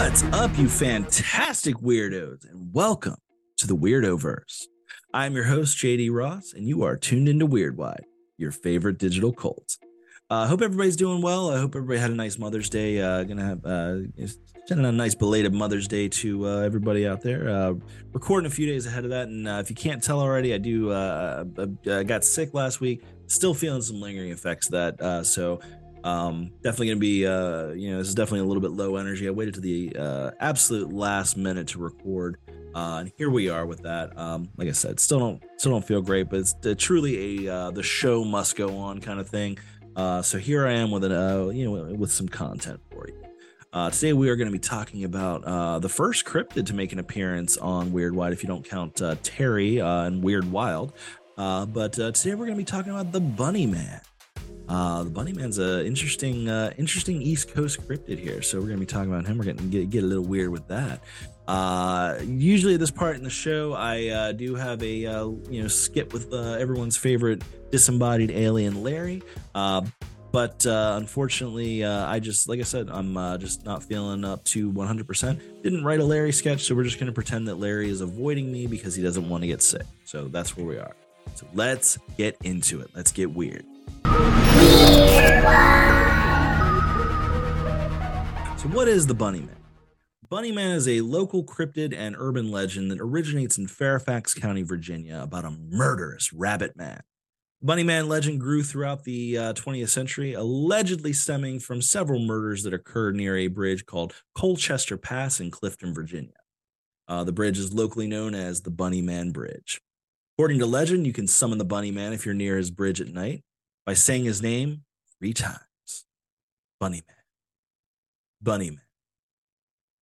What's up, you fantastic weirdos, and welcome to the Weirdoverse. I'm your host, JD Ross, and you are tuned into Weirdwide, your favorite digital cult. I uh, hope everybody's doing well. I hope everybody had a nice Mother's Day. Uh, gonna have uh, sending a nice belated Mother's Day to uh, everybody out there. Uh, recording a few days ahead of that, and uh, if you can't tell already, I do. Uh, I got sick last week. Still feeling some lingering effects of that. Uh, so um, definitely gonna be. Uh, you know, this is definitely a little bit low energy. I waited to the uh, absolute last minute to record. Uh, and here we are with that. Um, like I said, still don't still don't feel great, but it's uh, truly a uh, the show must go on kind of thing. Uh, so here I am with an uh, you know with some content for you. Uh, today we are going to be talking about uh, the first cryptid to make an appearance on Weird Wide, if you don't count uh, Terry uh, and Weird Wild. Uh, but uh, today we're going to be talking about the Bunny Man. The Bunny Man's an interesting, interesting East Coast cryptid here, so we're to be talking about him. We're to get, get a little weird with that. usually, at this part in the show, I do have a you know skip with everyone's favorite disembodied alien Larry. Uh, but uh, unfortunately, uh, I just, like I said, I'm uh, just not feeling up to 100%. Didn't write a Larry sketch, so we're just to pretend that Larry is avoiding me because he doesn't want to get sick. So that's where we are. So let's get into it. Let's get weird. So, what is the Bunny Man? Bunny Man is a local cryptid and urban legend that originates in Fairfax County, Virginia, about a murderous rabbit man Bunnyman legend grew throughout the uh, 20th century, allegedly stemming from several murders that occurred near a bridge called Colchester Pass in Clifton, Virginia. Uh, the bridge is locally known as the Bunnyman Bridge. According to legend, you can summon the Bunnyman if you're near his bridge at night by saying his name three times Bunny Man. Bunny Man.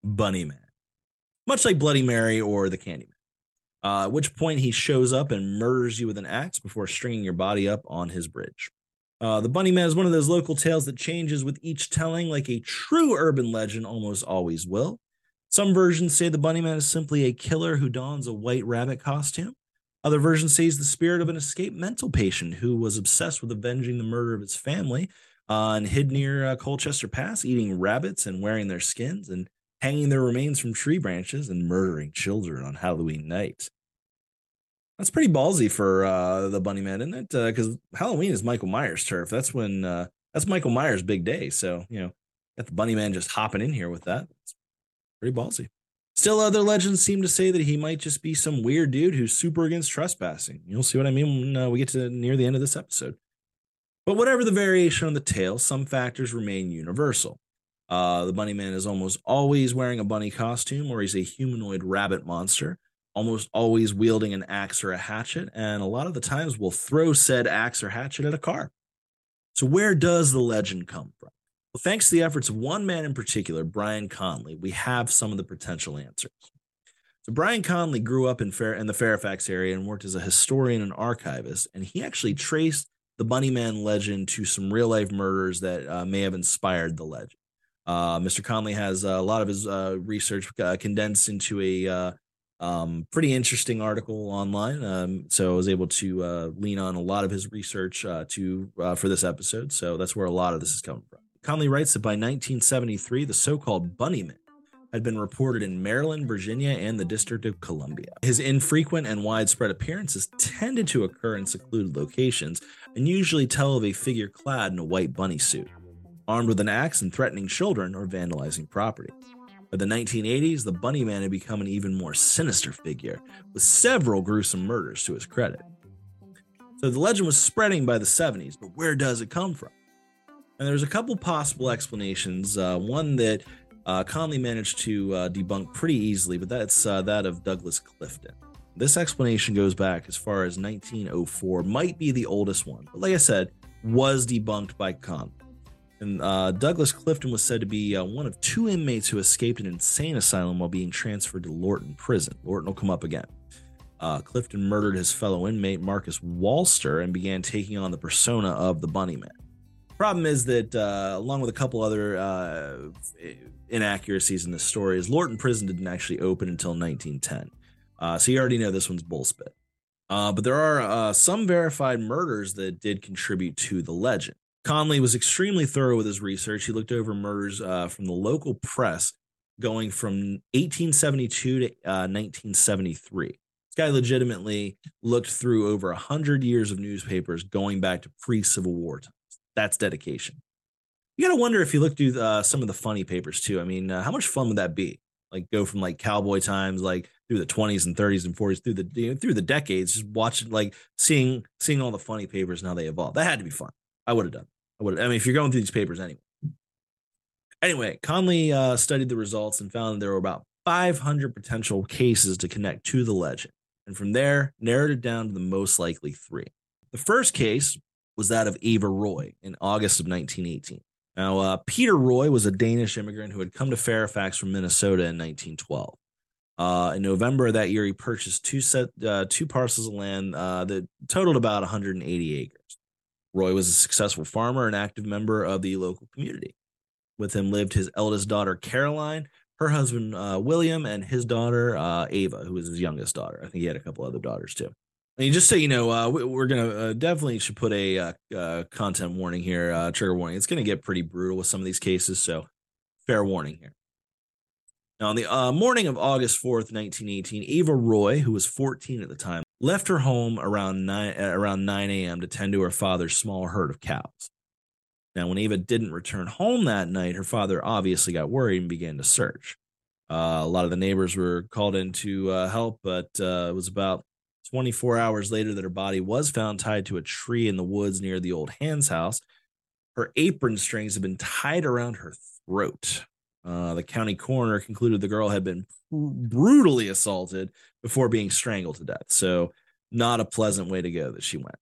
Bunny Man. Much like Bloody Mary or the Candyman. Uh, at which point he shows up and murders you with an axe before stringing your body up on his bridge. Uh, the Bunny Man is one of those local tales that changes with each telling, like a true urban legend almost always will. Some versions say the Bunny Man is simply a killer who dons a white rabbit costume. Other versions say he's the spirit of an escaped mental patient who was obsessed with avenging the murder of his family uh, and hid near uh, Colchester Pass, eating rabbits and wearing their skins and hanging their remains from tree branches and murdering children on Halloween night. That's pretty ballsy for uh, the Bunny Man, isn't it? Because uh, Halloween is Michael Myers' turf. That's when uh, that's Michael Myers' big day. So you know, got the Bunny Man just hopping in here with that. It's pretty ballsy. Still, other legends seem to say that he might just be some weird dude who's super against trespassing. You'll see what I mean when uh, we get to near the end of this episode. But whatever the variation on the tale, some factors remain universal. Uh, the bunny man is almost always wearing a bunny costume, or he's a humanoid rabbit monster, almost always wielding an axe or a hatchet, and a lot of the times will throw said axe or hatchet at a car. So, where does the legend come from? Thanks to the efforts of one man in particular, Brian Conley, we have some of the potential answers. So, Brian Conley grew up in, Fair, in the Fairfax area and worked as a historian and archivist, and he actually traced the Bunny Man legend to some real life murders that uh, may have inspired the legend. Uh, Mr. Conley has a lot of his uh, research uh, condensed into a uh, um, pretty interesting article online. Um, so I was able to uh, lean on a lot of his research to for this episode. So that's where a lot of this is coming from. Conley writes that by 1973, the so-called Bunnyman had been reported in Maryland, Virginia, and the District of Columbia. His infrequent and widespread appearances tended to occur in secluded locations and usually tell of a figure clad in a white bunny suit armed with an axe and threatening children or vandalizing property. By the 1980s, the Bunny Man had become an even more sinister figure, with several gruesome murders to his credit. So the legend was spreading by the 70s, but where does it come from? And there's a couple possible explanations. Uh, one that uh, Conley managed to uh, debunk pretty easily, but that's uh, that of Douglas Clifton. This explanation goes back as far as 1904, might be the oldest one, but like I said, was debunked by Conley. And uh, Douglas Clifton was said to be uh, one of two inmates who escaped an insane asylum while being transferred to Lorton Prison. Lorton will come up again. Uh, Clifton murdered his fellow inmate Marcus Wallster and began taking on the persona of the Bunnyman. Problem is that, uh, along with a couple other uh, inaccuracies in this story, is Lorton Prison didn't actually open until 1910. Uh, so you already know this one's bullspit. but there are some verified murders that did contribute to the legend. Conley was extremely thorough with his research. He looked over murders uh, from the local press going from 1872 to uh, 1973. This guy legitimately looked through over 100 years of newspapers going back to pre Civil War times. That's dedication. You got to wonder if you look through uh, some of the funny papers too. I mean, uh, how much fun would that be? Like go from like cowboy times, like through the 20s and 30s and 40s, through the you know, through the decades, just watching like seeing seeing all the funny papers and how they evolve. That had to be fun. I would have done. I would. I mean, if you're going through these papers anyway. Anyway, Conley uh, studied the results and found there were about 500 potential cases to connect to the legend, and from there narrowed it down to the most likely three. The first case was that of Ava Roy in August of 1918. Now, uh, Peter Roy was a Danish immigrant who had come to Fairfax from Minnesota in 1912. Uh, in November of that year, he purchased two set uh, two parcels of land uh, that totaled about 180 acres. Roy was a successful farmer and active member of the local community. With him lived his eldest daughter, Caroline, her husband, uh, William, and his daughter, uh, Ava, who was his youngest daughter. I think he had a couple other daughters too. And just so you know, uh, we, are gonna uh, definitely should put a uh, uh content warning here, uh, trigger warning. It's gonna get pretty brutal with some of these cases, so fair warning here. Now, on the uh, morning of August 4th, 1918, Ava Roy, who was 14 at the time, left her home around 9, around 9 a.m. to tend to her father's small herd of cows. Now, when Ava didn't return home that night, her father obviously got worried and began to search. A lot of the neighbors were called in to help, but it was about 24 hours later that her body was found tied to a tree in the woods near the old Hans house. Her apron strings had been tied around her throat. Uh, the county coroner concluded the girl had been brutally assaulted before being strangled to death. So, not a pleasant way to go that she went.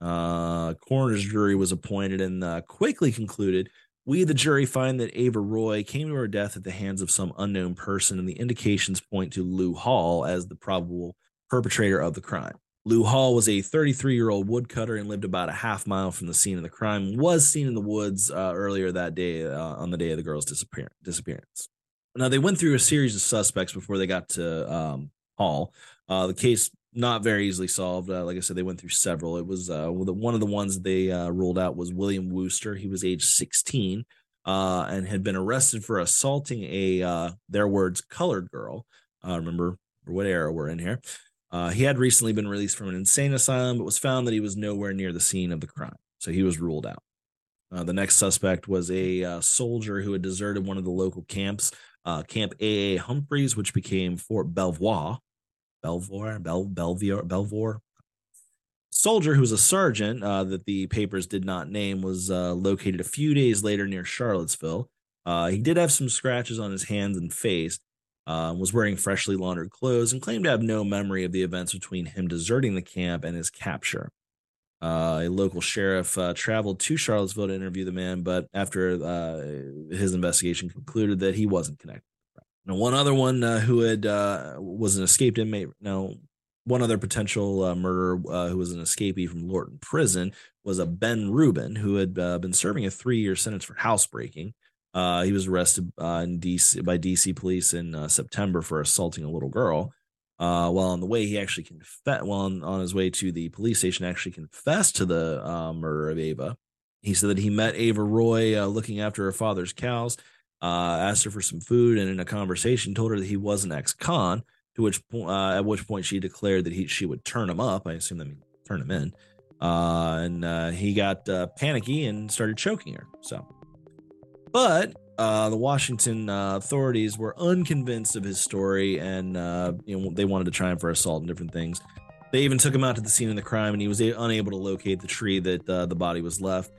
Uh, coroner's jury was appointed and uh, quickly concluded we, the jury, find that Ava Roy came to her death at the hands of some unknown person, and the indications point to Lou Hall as the probable perpetrator of the crime. Lou Hall was a 33 year old woodcutter and lived about a half mile from the scene of the crime. Was seen in the woods uh, earlier that day uh, on the day of the girl's disappear- disappearance. Now they went through a series of suspects before they got to um, Hall. Uh, the case not very easily solved. Uh, like I said, they went through several. It was uh, one of the ones they uh, ruled out was William Wooster. He was age 16 and had been arrested for assaulting a their words colored girl. remember what era we're in here. Uh, he had recently been released from an insane asylum, but was found that he was nowhere near the scene of the crime, so he was ruled out. Uh, the next suspect was a uh, soldier who had deserted one of the local camps, uh, Camp AA Humphreys, which became Fort Belvoir. Belvoir, Bel, Belvoir, Belvoir. Soldier who was a sergeant uh, that the papers did not name was uh, located a few days later near Charlottesville. he did have some scratches on his hands and face, uh, was wearing freshly laundered clothes and claimed to have no memory of the events between him deserting the camp and his capture. Uh, a local sheriff uh, traveled to Charlottesville to interview the man, but after uh, his investigation concluded that he wasn't connected. Now, one other one uh, who had uh, was an escaped inmate. Now, one other potential murderer who was an escapee from Lorton Prison was a Ben Rubin, who had been serving a three-year sentence for housebreaking. Uh, he was arrested uh, DC by DC police in uh, September for assaulting a little girl. Uh, while on the way, he actually confessed. While on, on, his way to the police station, actually confessed to the uh, murder of Ava. He said that he met Ava Roy uh, looking after her father's cows, asked her for some food, and in a conversation told her that he was an ex-con. To which point, at which point she declared that he she would turn him up. I assume that means turn him in. and he got panicky and started choking her. So but uh, the Washington uh, authorities were unconvinced of his story, and uh, you know they wanted to try him for assault and different things. They even took him out to the scene of the crime, and he was a- unable to locate the tree that uh, the body was left.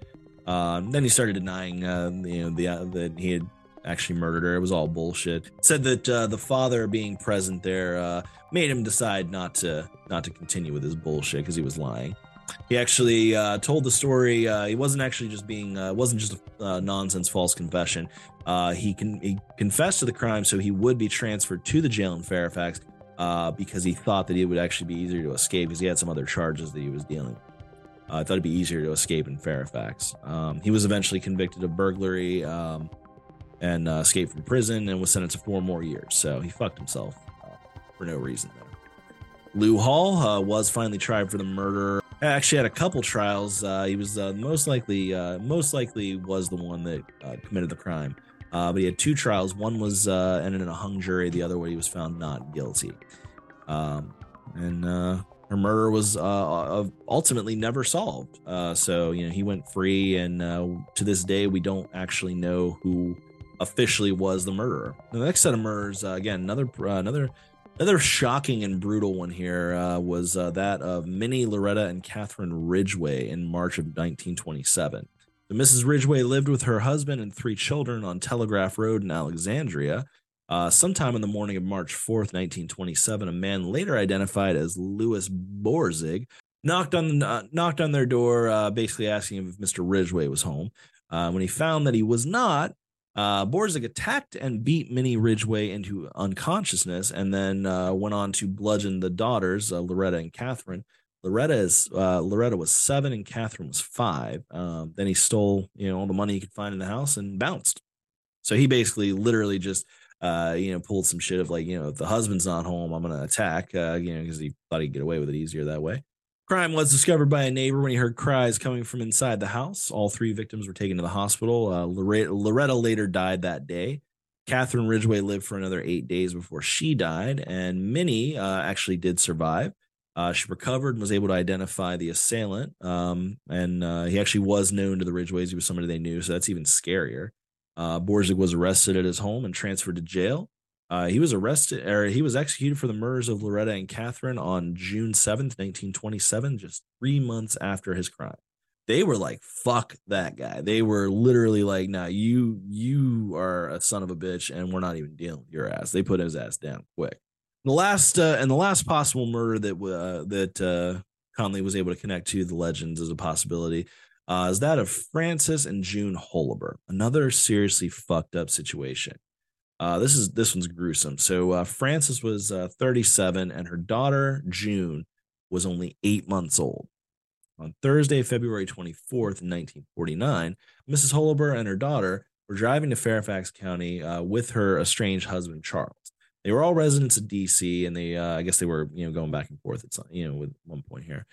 Um, then he started denying, uh, you know, the, uh, that he had actually murdered her. It was all bullshit. Said that the father being present there made him decide not to not to continue with his bullshit because he was lying. He actually uh, told the story. Uh, he wasn't actually just being uh, wasn't just a uh, nonsense false confession. Uh, he can he confessed to the crime, so he would be transferred to the jail in Fairfax uh, because he thought that it would actually be easier to escape because he had some other charges that he was dealing. with. I thought it'd be easier to escape in Fairfax. Um, he was eventually convicted of burglary um, and escaped from prison and was sentenced to four more years. So he fucked himself for no reason there. Lou Hall was finally tried for the murder actually had a couple trials. Uh, he was uh, most likely uh, most likely was the one that uh, committed the crime. Uh, but he had two trials. One was ended in a hung jury. The other one he was found not guilty. Um, and her murder was ultimately never solved. So you know he went free, and to this day we don't actually know who officially was the murderer. The next set of murders, again, another another another shocking and brutal one here uh, was uh, that of Minnie Loretta and Catherine Ridgway in March of 1927. So Mrs. Ridgway lived with her husband and three children on Telegraph Road in Alexandria. Uh, sometime in the morning of March 4th, 1927, a man later identified as Louis Borzig knocked on uh, knocked on their door, uh, basically asking if Mr. Ridgway was home. Uh, when he found that he was not, uh, Borzig attacked and beat Minnie Ridgway into unconsciousness, and then uh, went on to bludgeon the daughters, uh, Loretta and Catherine. Loretta is uh, Loretta was seven and Catherine was five. Um, then he stole, you know, all the money he could find in the house and bounced. So he basically, literally, just uh, you know, pulled some shit of like, you know, if the husband's not home, I'm gonna attack, uh, you know, because he thought he'd get away with it easier that way. Crime was discovered by a neighbor when he heard cries coming from inside the house. All three victims were taken to the hospital. Uh, Loretta later died that day. Catherine Ridgway lived for another eight days before she died, and Minnie uh, actually did survive. Uh, she recovered and was able to identify the assailant. Um, and uh, he actually was known to the Ridgways. He was somebody they knew, so that's even scarier. Uh, was arrested at his home and transferred to jail. Uh, he was arrested or he was executed for the murders of Loretta and Catherine on June 7th, 1927, just three months after his crime. They were like, fuck that guy. They were literally like, nah, you you are a son of a bitch, and we're not even dealing with your ass. They put his ass down quick. The last uh, and the last possible murder that uh, that uh, Conley was able to connect to the legends as a possibility uh, is that of Frances and June Holober. Another seriously fucked up situation. Uh, this is this one's gruesome. So uh, Frances was uh, 37, and her daughter June was only eight months old. On Thursday, February 24th, 1949, Mrs. Holober and her daughter were driving to Fairfax County uh, with her estranged husband Charles. They were all residents of D.C., and they, uh, I guess, they were, you know, going back and forth at some, you know, with one point here.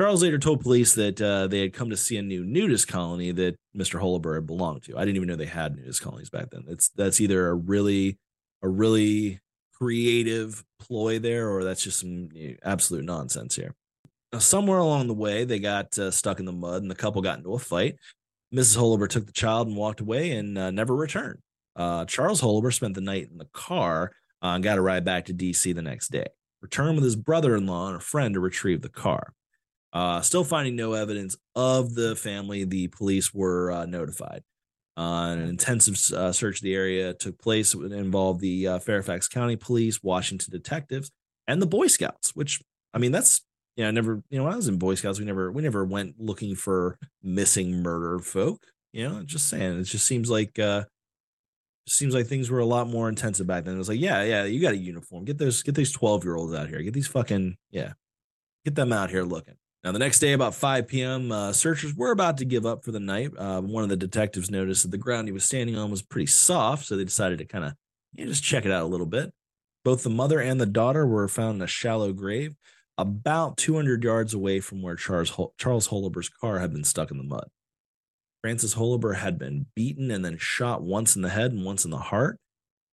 Charles later told police that uh, they had come to see a new nudist colony that Mr. Holober had belonged to. I didn't even know they had nudist colonies back then. It's that's either a really a really creative ploy there, or that's just some absolute nonsense here. Now, somewhere along the way, they got uh, stuck in the mud, and the couple got into a fight. Mrs. Holober took the child and walked away, and uh, never returned. Uh, Charles Holober spent the night in the car uh, and got a ride back to D.C. the next day. Returned with his brother-in-law and a friend to retrieve the car. Uh, still finding no evidence of the family, the police were uh, notified. Uh, an intensive uh, search of the area took place. It involved the uh, Fairfax County Police, Washington detectives, and the Boy Scouts. Which I mean, that's you know, I never you know when I was in Boy Scouts, we never we never went looking for missing murder folk. You know, just saying, it just seems like uh, seems like things were a lot more intensive back then. It was like, yeah, yeah, you got a uniform. Get those, get these twelve year olds out here. Get these fucking, yeah, get them out here looking. Now, the next day, about 5 p.m., uh, searchers were about to give up for the night. Uh, one of the detectives noticed that the ground he was standing on was pretty soft, so they decided to kind of you know, just check it out a little bit. Both the mother and the daughter were found in a shallow grave about 200 yards away from where Charles, Hol- Charles Holober's car had been stuck in the mud. Frances Holober had been beaten and then shot once in the head and once in the heart.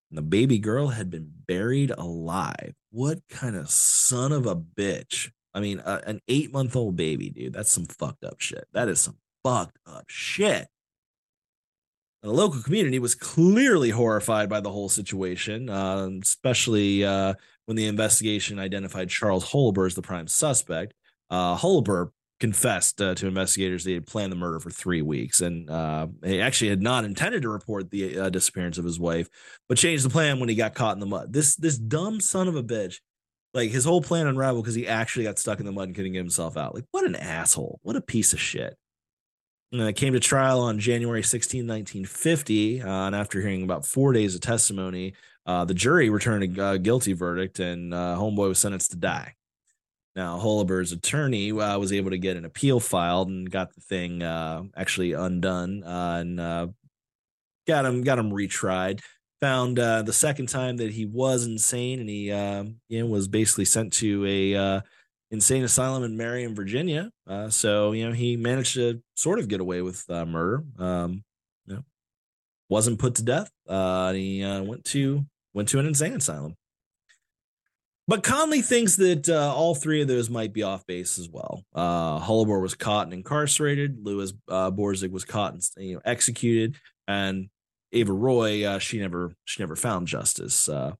And the baby girl had been buried alive. What kind of son of a bitch I mean, uh, an eight month old baby, dude, that's some fucked up shit. That is some fucked up shit. The local community was clearly horrified by the whole situation, uh, especially uh, when the investigation identified Charles Holober as the prime suspect. Uh, Holober confessed uh, to investigators that he had planned the murder for three weeks and he actually had not intended to report the disappearance of his wife, but changed the plan when he got caught in the mud. This this dumb son of a bitch like his whole plan unraveled because he actually got stuck in the mud and couldn't get himself out. Like, what an asshole. What a piece of shit. And it came to trial on January 16, 1950. Uh, and after hearing about four days of testimony, uh, the jury returned a uh, guilty verdict and uh, Homeboy was sentenced to die. Now, Holober's attorney uh, was able to get an appeal filed and got the thing uh, actually undone and got him got him retried found uh, the second time that he was insane and he uh, you know was basically sent to a uh, insane asylum in Marion, Virginia. Uh, so you know he managed to sort of get away with uh, murder. Um, you know, wasn't put to death. Uh, he went to went to an insane asylum. But Conley thinks that all three of those might be off base as well. Uh, was caught and incarcerated. Uh, Borzig was caught and you know executed, and Ava Roy uh, she never she never found justice. Uh,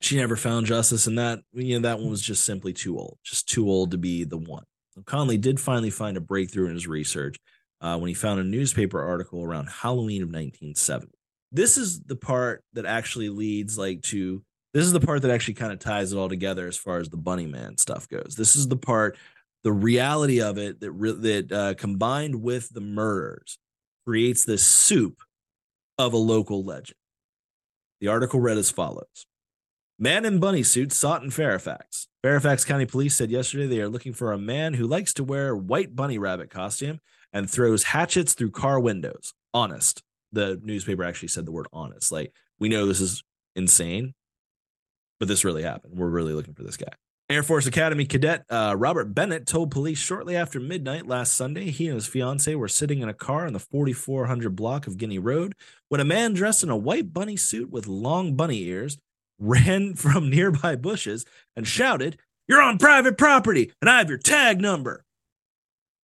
she never found justice, and that you know that one was just simply too old, just too old to be the one. Conley did finally find a breakthrough in his research uh, when he found a newspaper article around Halloween of 1970. This is the part that actually leads like to this is the part that actually kind of ties it all together as far as the Bunny Man stuff goes. This is the part, the reality of it that re- that uh, combined with the murders creates this soup of a local legend. The article read as follows. Man in bunny suit sought in Fairfax. Fairfax County Police said yesterday they are looking for a man who likes to wear white bunny rabbit costume and throws hatchets through car windows. Honest. The newspaper actually said the word honest. Like, we know this is insane, but this really happened. We're really looking for this guy. Air Force Academy cadet uh, Robert Bennett told police shortly after midnight last Sunday he and his fiancee were sitting in a car on the 4400 block of Guinea Road when a man dressed in a white bunny suit with long bunny ears ran from nearby bushes and shouted, "You're on private property, and I have your tag number."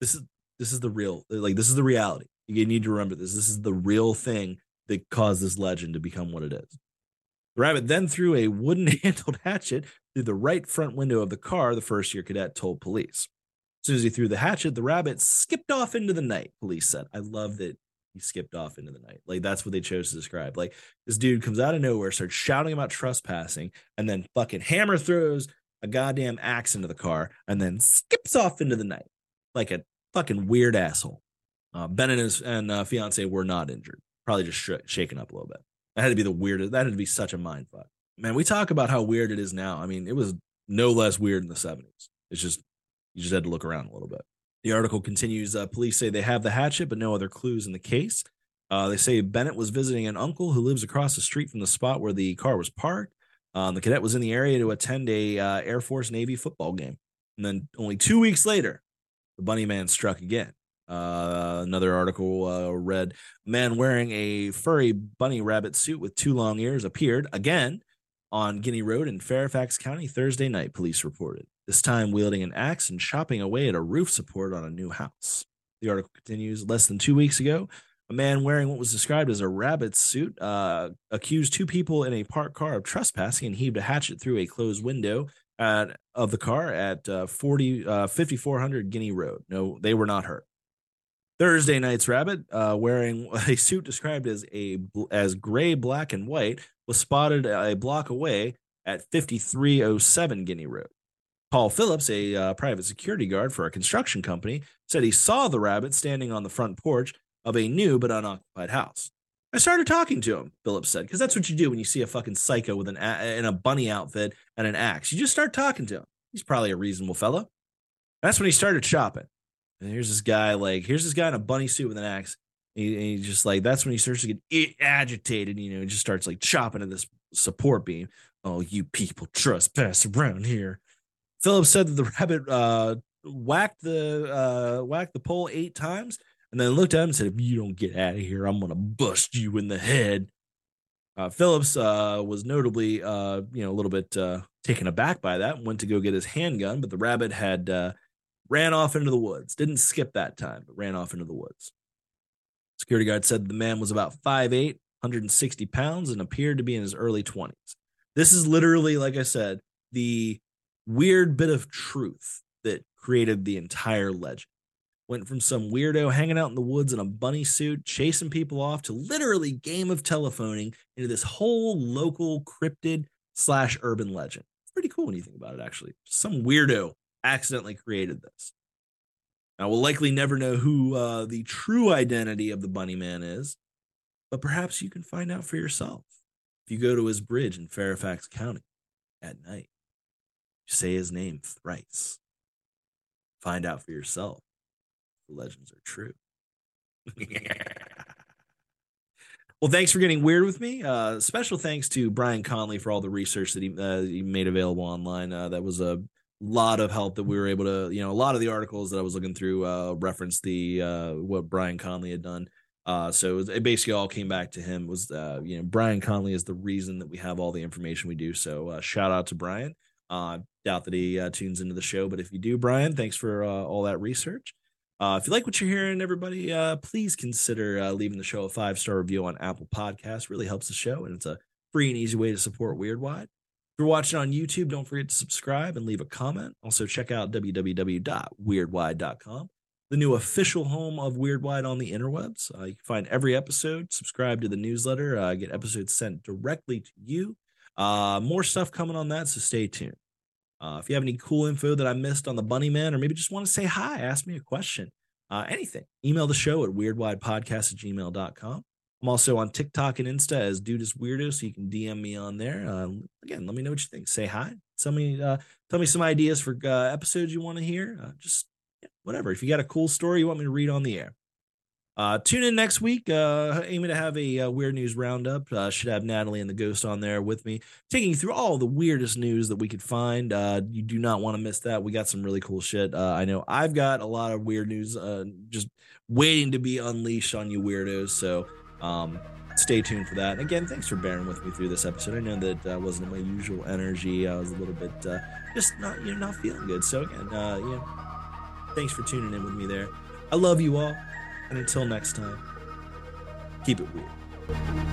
This is this is the real like this is the reality. You need to remember this. This is the real thing that caused this legend to become what it is. The rabbit then threw a wooden handled hatchet through the right front window of the car, the first year cadet told police. As soon as he threw the hatchet, the rabbit skipped off into the night, police said. I love that he skipped off into the night. Like that's what they chose to describe. Like this dude comes out of nowhere, starts shouting about trespassing, and then fucking hammer throws a goddamn axe into the car and then skips off into the night like a fucking weird asshole. Uh, ben and his and uh, fiance were not injured, probably just sh- shaken up a little bit. That had to be the weirdest. That had to be such a mind fuck. Man, we talk about how weird it is now. I mean, it was no less weird in the 70s. It's just, you just had to look around a little bit. The article continues uh, Police say they have the hatchet, but no other clues in the case. Uh, they say Bennett was visiting an uncle who lives across the street from the spot where the car was parked. Um, the cadet was in the area to attend a uh, Air Force Navy football game. And then only two weeks later, the bunny man struck again. Uh, another article uh, read man wearing a furry bunny rabbit suit with two long ears appeared again on Guinea Road in Fairfax County Thursday night, police reported, this time wielding an axe and chopping away at a roof support on a new house. The article continues less than two weeks ago, a man wearing what was described as a rabbit suit uh, accused two people in a parked car of trespassing and heaved a hatchet through a closed window at, of the car at uh, 40, uh, 5400 Guinea Road. No, they were not hurt. Thursday night's rabbit, uh, wearing a suit described as a as gray, black, and white, was spotted a block away at 5307 Guinea Road. Paul Phillips, a uh, private security guard for a construction company, said he saw the rabbit standing on the front porch of a new but unoccupied house. I started talking to him, Phillips said, because that's what you do when you see a fucking psycho with an a- in a bunny outfit and an axe. You just start talking to him. He's probably a reasonable fellow. That's when he started shopping. And here's this guy, like, here's this guy in a bunny suit with an axe. And he, and just like, that's when he starts to get agitated, you know, he just starts like chopping at this support beam. Oh, you people trespass around here. Phillips said that the rabbit uh, whacked the uh, whacked the pole eight times and then looked at him and said, If you don't get out of here, I'm to bust you in the head. Uh, Phillips uh, was notably, uh, you know, a little bit uh, taken aback by that. Went to go get his handgun, but the rabbit had uh, ran off into the woods. Didn't skip that time, but ran off into the woods. Security guard said the man was about 5'8, 160 pounds, and appeared to be in his early 20s. This is literally, like I said, the weird bit of truth that created the entire legend. Went from some weirdo hanging out in the woods in a bunny suit, chasing people off, to literally game of telephoning into this whole local cryptid slash urban legend. Pretty cool when you think about it, actually. Some weirdo accidentally created this. Now, we'll likely never know who uh, the true identity of the Bunny Man is, but perhaps you can find out for yourself if you go to his bridge in Fairfax County at night. Say his name thrice. Find out for yourself the legends are true. well, thanks for getting weird with me. Uh, special thanks to Brian Conley for all the research that he, uh, he made available online. Uh, that was a lot of help that we were able to, you know, a lot of the articles that I was looking through uh, referenced the uh, what Brian Conley had done. Uh, so it basically all came back to him was uh, you know Brian Conley is the reason that we have all the information we do. So uh, shout out to Brian. Uh, doubt that he uh, tunes into the show, but if you do, Brian, thanks for uh, all that research. Uh, if you like what you're hearing, everybody, uh, please consider uh, leaving the show a five star review on Apple Podcasts. Really helps the show, and it's a free and easy way to support Weird Wide. You're watching on YouTube, don't forget to subscribe and leave a comment. Also, check out www.weirdwide.com the new official home of Weird Wide on the interwebs. Uh, you can find every episode, subscribe to the newsletter, uh, get episodes sent directly to you. Uh, more stuff coming on that, so stay tuned. Uh, if you have any cool info that I missed on the Bunny Man, or maybe just want to say hi, ask me a question, uh, anything, email the show at weirdwidepodcast at gmail.com. I'm also on TikTok and Insta as Dude is Weirdo, so you can DM me on there. Uh, again, let me know what you think. Say hi. Tell me, uh, tell me some ideas for uh, episodes you want to hear. Uh, just whatever. If you got a cool story you want me to read on the air, uh, tune in next week. Uh, aiming to have a, weird news roundup. Should have Natalie and the Ghost on there with me, taking you through all the weirdest news that we could find. You do not want to miss that. We got some really cool shit. I know I've got a lot of weird news just waiting to be unleashed on you weirdos. So um, stay tuned for that. And again, thanks for bearing with me through this episode. I know that uh, wasn't my usual energy. I was a little bit uh, just not you know not feeling good. So again, uh, you know Thanks for tuning in with me there. I love you all. And until next time, keep it weird.